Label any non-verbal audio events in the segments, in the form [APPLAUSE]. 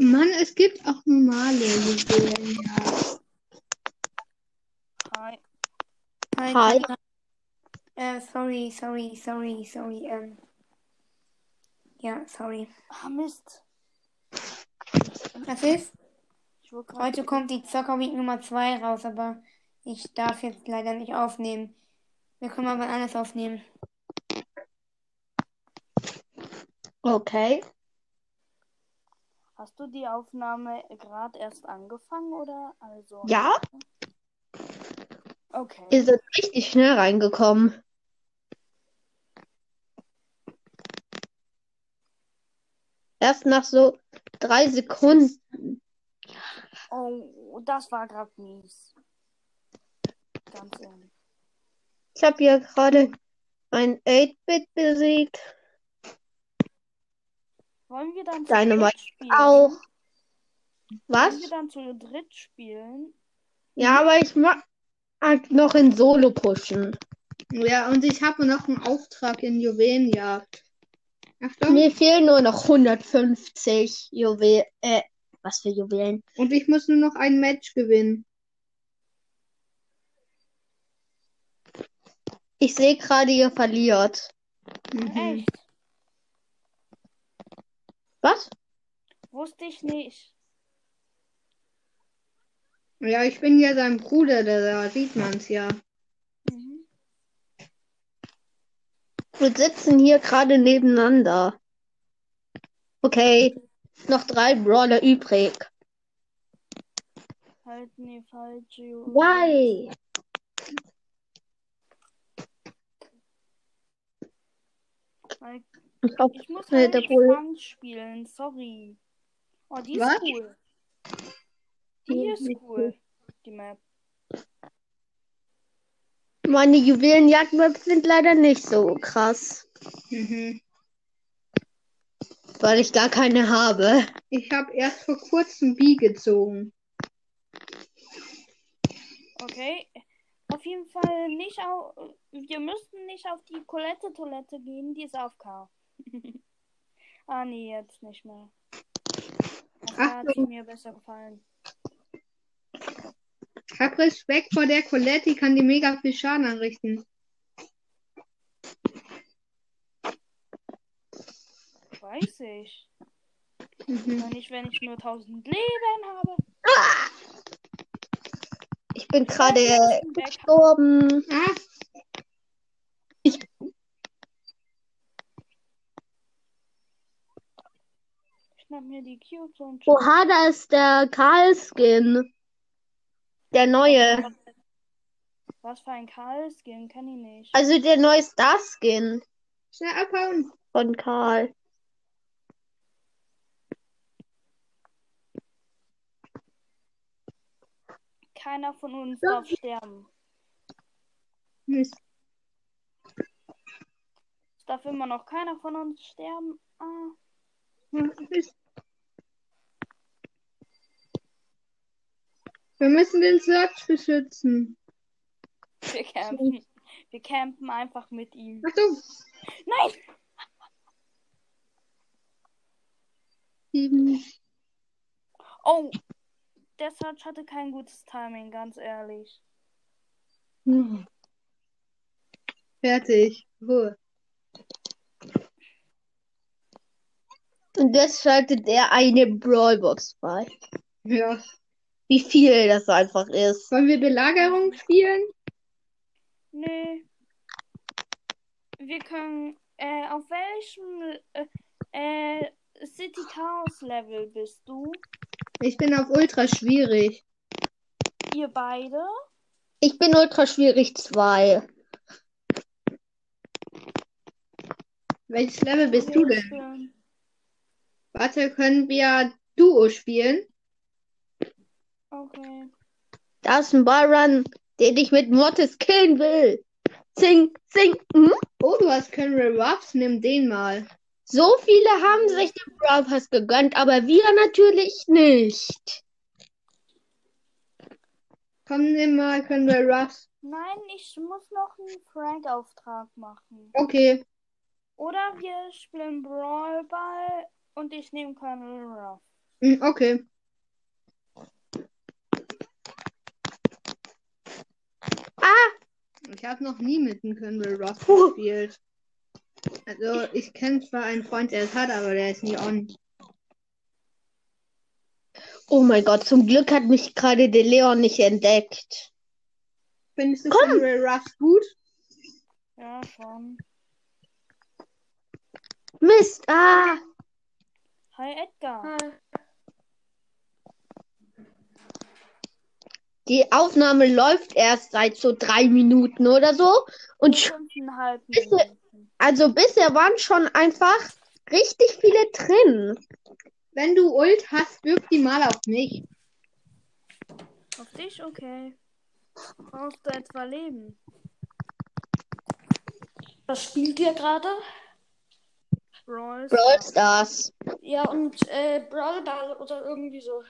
Mann, es gibt auch normale Juwelen, ja. Hi. Hi. Hi. Äh, sorry, sorry, sorry, sorry. Ähm. Ja, sorry. Ah, Mist. Was ist? Heute kommt die Zocker Week Nummer 2 raus, aber ich darf jetzt leider nicht aufnehmen. Wir können wann anders aufnehmen. Okay. Hast du die Aufnahme gerade erst angefangen oder also? Ja, Okay. ihr seid richtig schnell reingekommen. Erst nach so drei Sekunden. Oh, das war gerade mies. Ganz ehrlich. Ich habe hier gerade ein 8-Bit besiegt. Wollen wir dann zu Dynamite dritt spielen? Auch. Wollen Was? wir dann zu dritt spielen? Ja, aber ich mag noch in Solo pushen. Ja, und ich habe noch einen Auftrag in Juwelenjagd. Achtung. Mir fehlen nur noch 150 Juwelen. Äh, was für Juwelen? Und ich muss nur noch ein Match gewinnen. Ich sehe gerade, ihr verliert. Mhm. Echt? Was? Wusste ich nicht. Ja, ich bin ja sein Bruder, da, da sieht man's ja. Mhm. Wir sitzen hier gerade nebeneinander. Okay, noch drei Brawler übrig. Halt nee, falsche. Why? Weil Ich glaub, Ich muss äh, der Bull. Spielen, sorry. Oh, die ist Was? cool. Die Ja, ist cool, die Map. Meine Juwelenjagd-Maps sind leider nicht so krass, Mhm. weil ich gar keine habe. Ich habe erst vor kurzem B gezogen. Okay. Auf jeden Fall nicht auf. Wir müssten nicht auf die Colette-Toilette gehen, die ist auf K. [LAUGHS] ah, nee, jetzt nicht mehr. Das hat mir besser gefallen. Hab Respekt vor der Colette, die kann dir mega viel Schaden anrichten. Weiß ich. Mhm. Nicht, wenn ich nur 1000 Leben habe. Ich bin gerade gestorben. Ich schnapp mir die Cubes und Oha, da ist der Karl-Skin. Der neue. Was für ein Karl-Skin, kenn ich nicht. Also der neue Star-Skin schnell abhauen. von Karl. Keiner von uns darf sterben. Mist. Es darf immer noch keiner von uns sterben. Ah. Mist. Wir müssen den Search beschützen. Wir campen. Wir campen einfach mit ihm. Achtung! Nein! Sieben. Oh! Der Search hatte kein gutes Timing, ganz ehrlich. Hm. Fertig. Ruhe. Und jetzt schaltet er eine Brawlbox frei. Ja. Wie viel das einfach ist. Wollen wir Belagerung spielen? Nö. Wir können. Äh, auf welchem äh, äh, City Chaos Level bist du? Ich bin auf ultra schwierig. Ihr beide? Ich bin ultra schwierig 2. Welches Level bist du Wir denn? spielen- Warte, können wir Duo spielen? Okay. Da ist ein Ballrun, den ich mit Mortis killen will. Zing, zing. Hm? Oh, du hast Colonel Ruffs, nimm den mal. So viele haben sich den Brawl Pass gegönnt, aber wir natürlich nicht. Komm, nimm mal Colonel Ruffs. Nein, ich muss noch einen Frank-Auftrag machen. Okay. Oder wir spielen Brawl Ball und ich nehme Colonel Ruff. Hm, Okay. Ah, Ich habe noch nie mit einem Colonel Ross Puh. gespielt. Also, ich kenne zwar einen Freund, der es hat, aber der ist nie on. oh mein Gott, zum Glück hat mich gerade der Leon nicht entdeckt. Findest du Komm. Colonel Ruff gut? Ja, schon. Mist, ah. Hi Edgar. Die Aufnahme läuft erst seit so drei Minuten oder so. Und Fünfeinhalb Minuten. Also bisher waren schon einfach richtig viele drin. Wenn du Ult hast, wirf die mal auf mich. Auf dich? Okay. Brauchst du etwa Leben? Was spielt ihr gerade? Brawl Brawl Stars. Stars. Ja, und äh, Brawl Ball oder irgendwie so.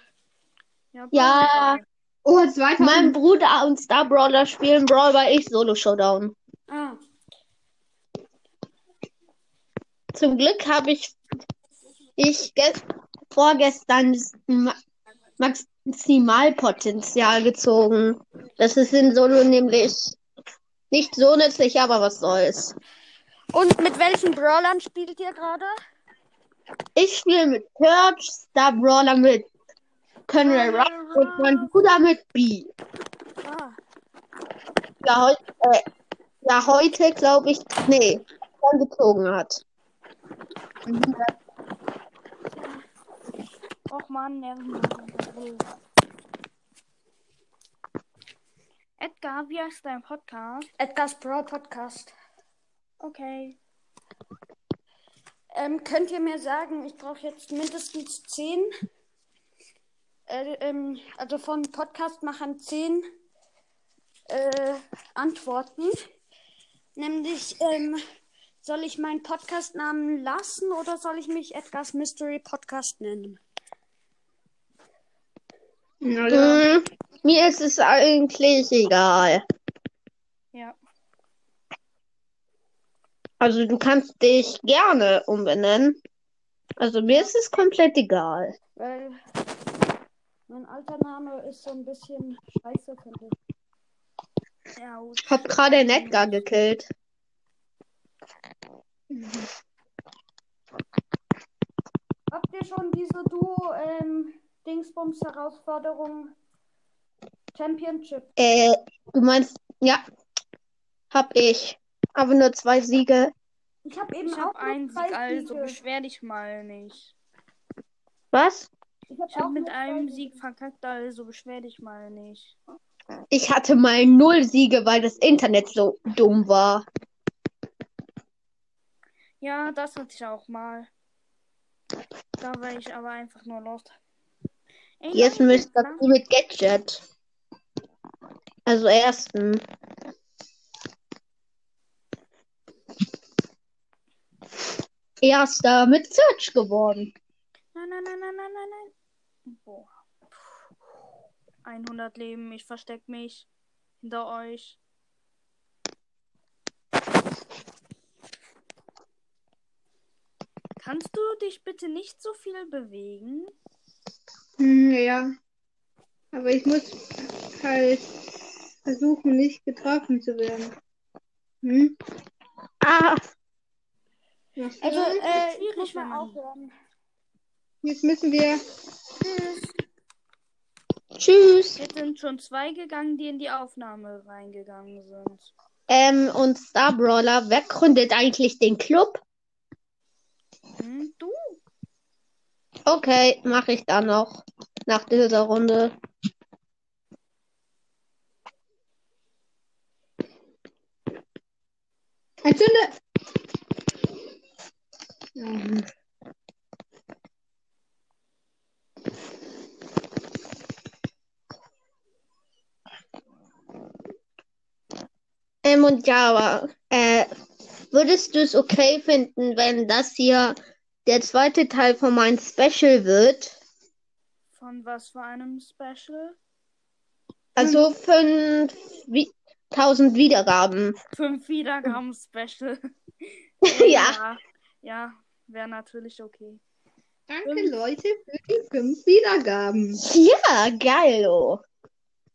Ja. Ja. Stars. Oh, 2000. Mein Bruder und Star Brawler spielen Brawl, weil ich Solo Showdown. Ah, Zum Glück habe ich, ich ge vorgestern das Ma Maximalpotenzial gezogen. Das ist in Solo nämlich nicht so nützlich, aber was soll's. Und mit welchen Brawlern spielt ihr gerade? Ich spiele mit Perch, Star Brawler mit Colonel Ruff und mein Bruder mit B. Ah, Ja, heu äh, ja heute glaube ich, nee, dann gezogen hat. Och man. Edgar, wie heißt dein Podcast? Edgar's Brawl Podcast. Okay. Ähm, könnt ihr mir sagen, ich brauche jetzt mindestens 10, äh, ähm, also von Podcastmachern 10 äh, Antworten. Nämlich, ähm, soll ich meinen Podcastnamen lassen oder soll ich mich Edgar's Mystery Podcast nennen? Also, Hm, mir ist es eigentlich egal. Ja. Also du kannst dich gerne umbenennen. Also mir ist es komplett egal. Weil mein alter Name ist so ein bisschen scheiße, finde ich. Ja, gut. Hab gerade einen Edgar gekillt. Habt ihr schon diese Duo ähm, Dingsbums Herausforderung Championship? Äh, du meinst, ja, hab ich. Aber nur zwei Siege. Ich habe eben Ich auch nur einen zwei Sieg, also Siege. beschwer dich mal nicht. Was? Ich habe auch mit einem Sieg verkackt, also beschwer dich mal nicht. Ich hatte mal null Siege, weil das Internet so dumm war. Ja, das hatte ich auch mal. Da war ich aber einfach nur lost. Ey, Jetzt müsst ihr mit Gadget. Also ersten. Erster mit Search geworden. Nein, nein, nein, nein, nein, nein, nein. Boah. 100 Leben, ich versteck mich hinter euch. Kannst du dich bitte nicht so viel bewegen? hm, ja. Aber ich muss halt versuchen, nicht getroffen zu werden. Hm? Ah, Also, denn? äh, schwierig, ich muss wenn mal man- aufhören. Jetzt müssen wir. tschüss. Jetzt sind schon zwei gegangen, die in die Aufnahme reingegangen sind. Ähm, und Star Brawler, wer gründet eigentlich den Club? Hm, du? Okay, mache ich dann noch. Nach dieser Runde. Entzünde! Ja. Ähm, und ja, aber, äh, würdest du es okay finden, wenn das hier der zweite Teil von meinem Special wird? Von was für einem Special? Also 5000 Wiedergaben. Fünf Wiedergaben-Special. [LAUGHS] Ja. Ja, ja wäre natürlich okay. Danke, Leute, für die fünf Wiedergaben. Ja, geil, oh.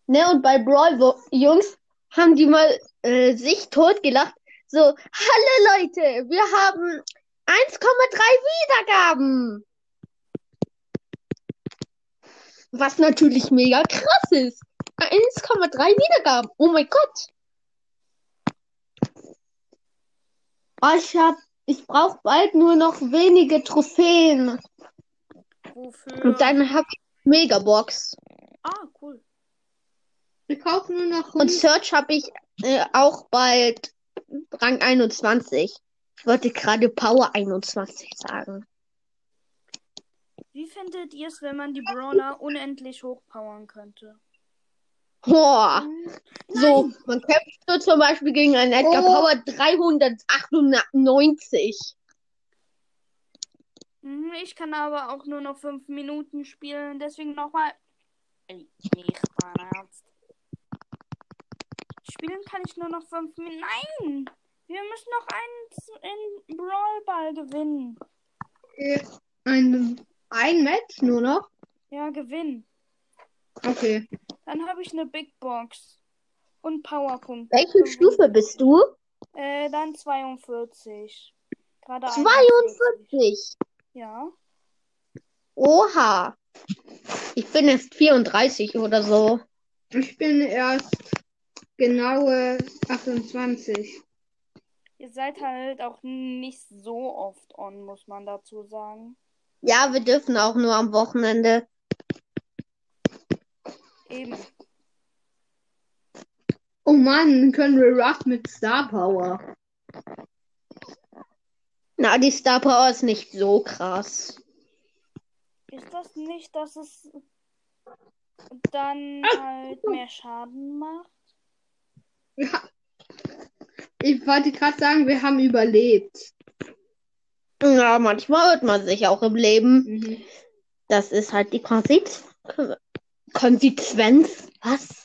Ne, und bei Brawl Jungs haben die mal äh, sich totgelacht. So, hallo Leute, wir haben 1,3 Wiedergaben. Was natürlich mega krass ist. 1,3 Wiedergaben. Oh mein Gott. Oh, ich hab, ich brauche bald nur noch wenige Trophäen. Wofür? Und dann hab ich Megabox. Ah, cool. Wir kaufen nur noch Und Search habe ich äh, auch bald Rang 21. Ich wollte gerade Power 21 sagen. Wie findet ihr es, wenn man die Brawler unendlich hochpowern könnte? Boah. So, man kämpft so zum Beispiel gegen einen Edgar Oh. Power 398. Mhm, Ich kann aber auch nur noch fünf Minuten spielen, deswegen nochmal. Nicht mein Ernst. Spielen kann ich nur noch fünf Minuten. Nein! Wir müssen noch eins in Brawl Ball gewinnen. ein, ein Match nur noch. Ja, gewinnen. Okay. Dann habe ich eine Big Box. Und Powerpunkt. Welche Stufe bist du? Äh, dann 42. Gerade 42. Ja. Oha. Ich bin erst 34 oder so. Ich bin erst genaue 28. Ihr seid halt auch nicht so oft on, muss man dazu sagen. Ja, wir dürfen auch nur am Wochenende. Eben. Oh Mann, können wir Ruff mit Star Power. Na, die Star Power ist nicht so krass. Ist das nicht, dass es dann halt mehr Schaden macht? Ja. Ich wollte gerade sagen, wir haben überlebt. Ja, manchmal hört man sich auch im Leben. Mhm. Das ist halt die Konsequenz. Konsequenz. Was?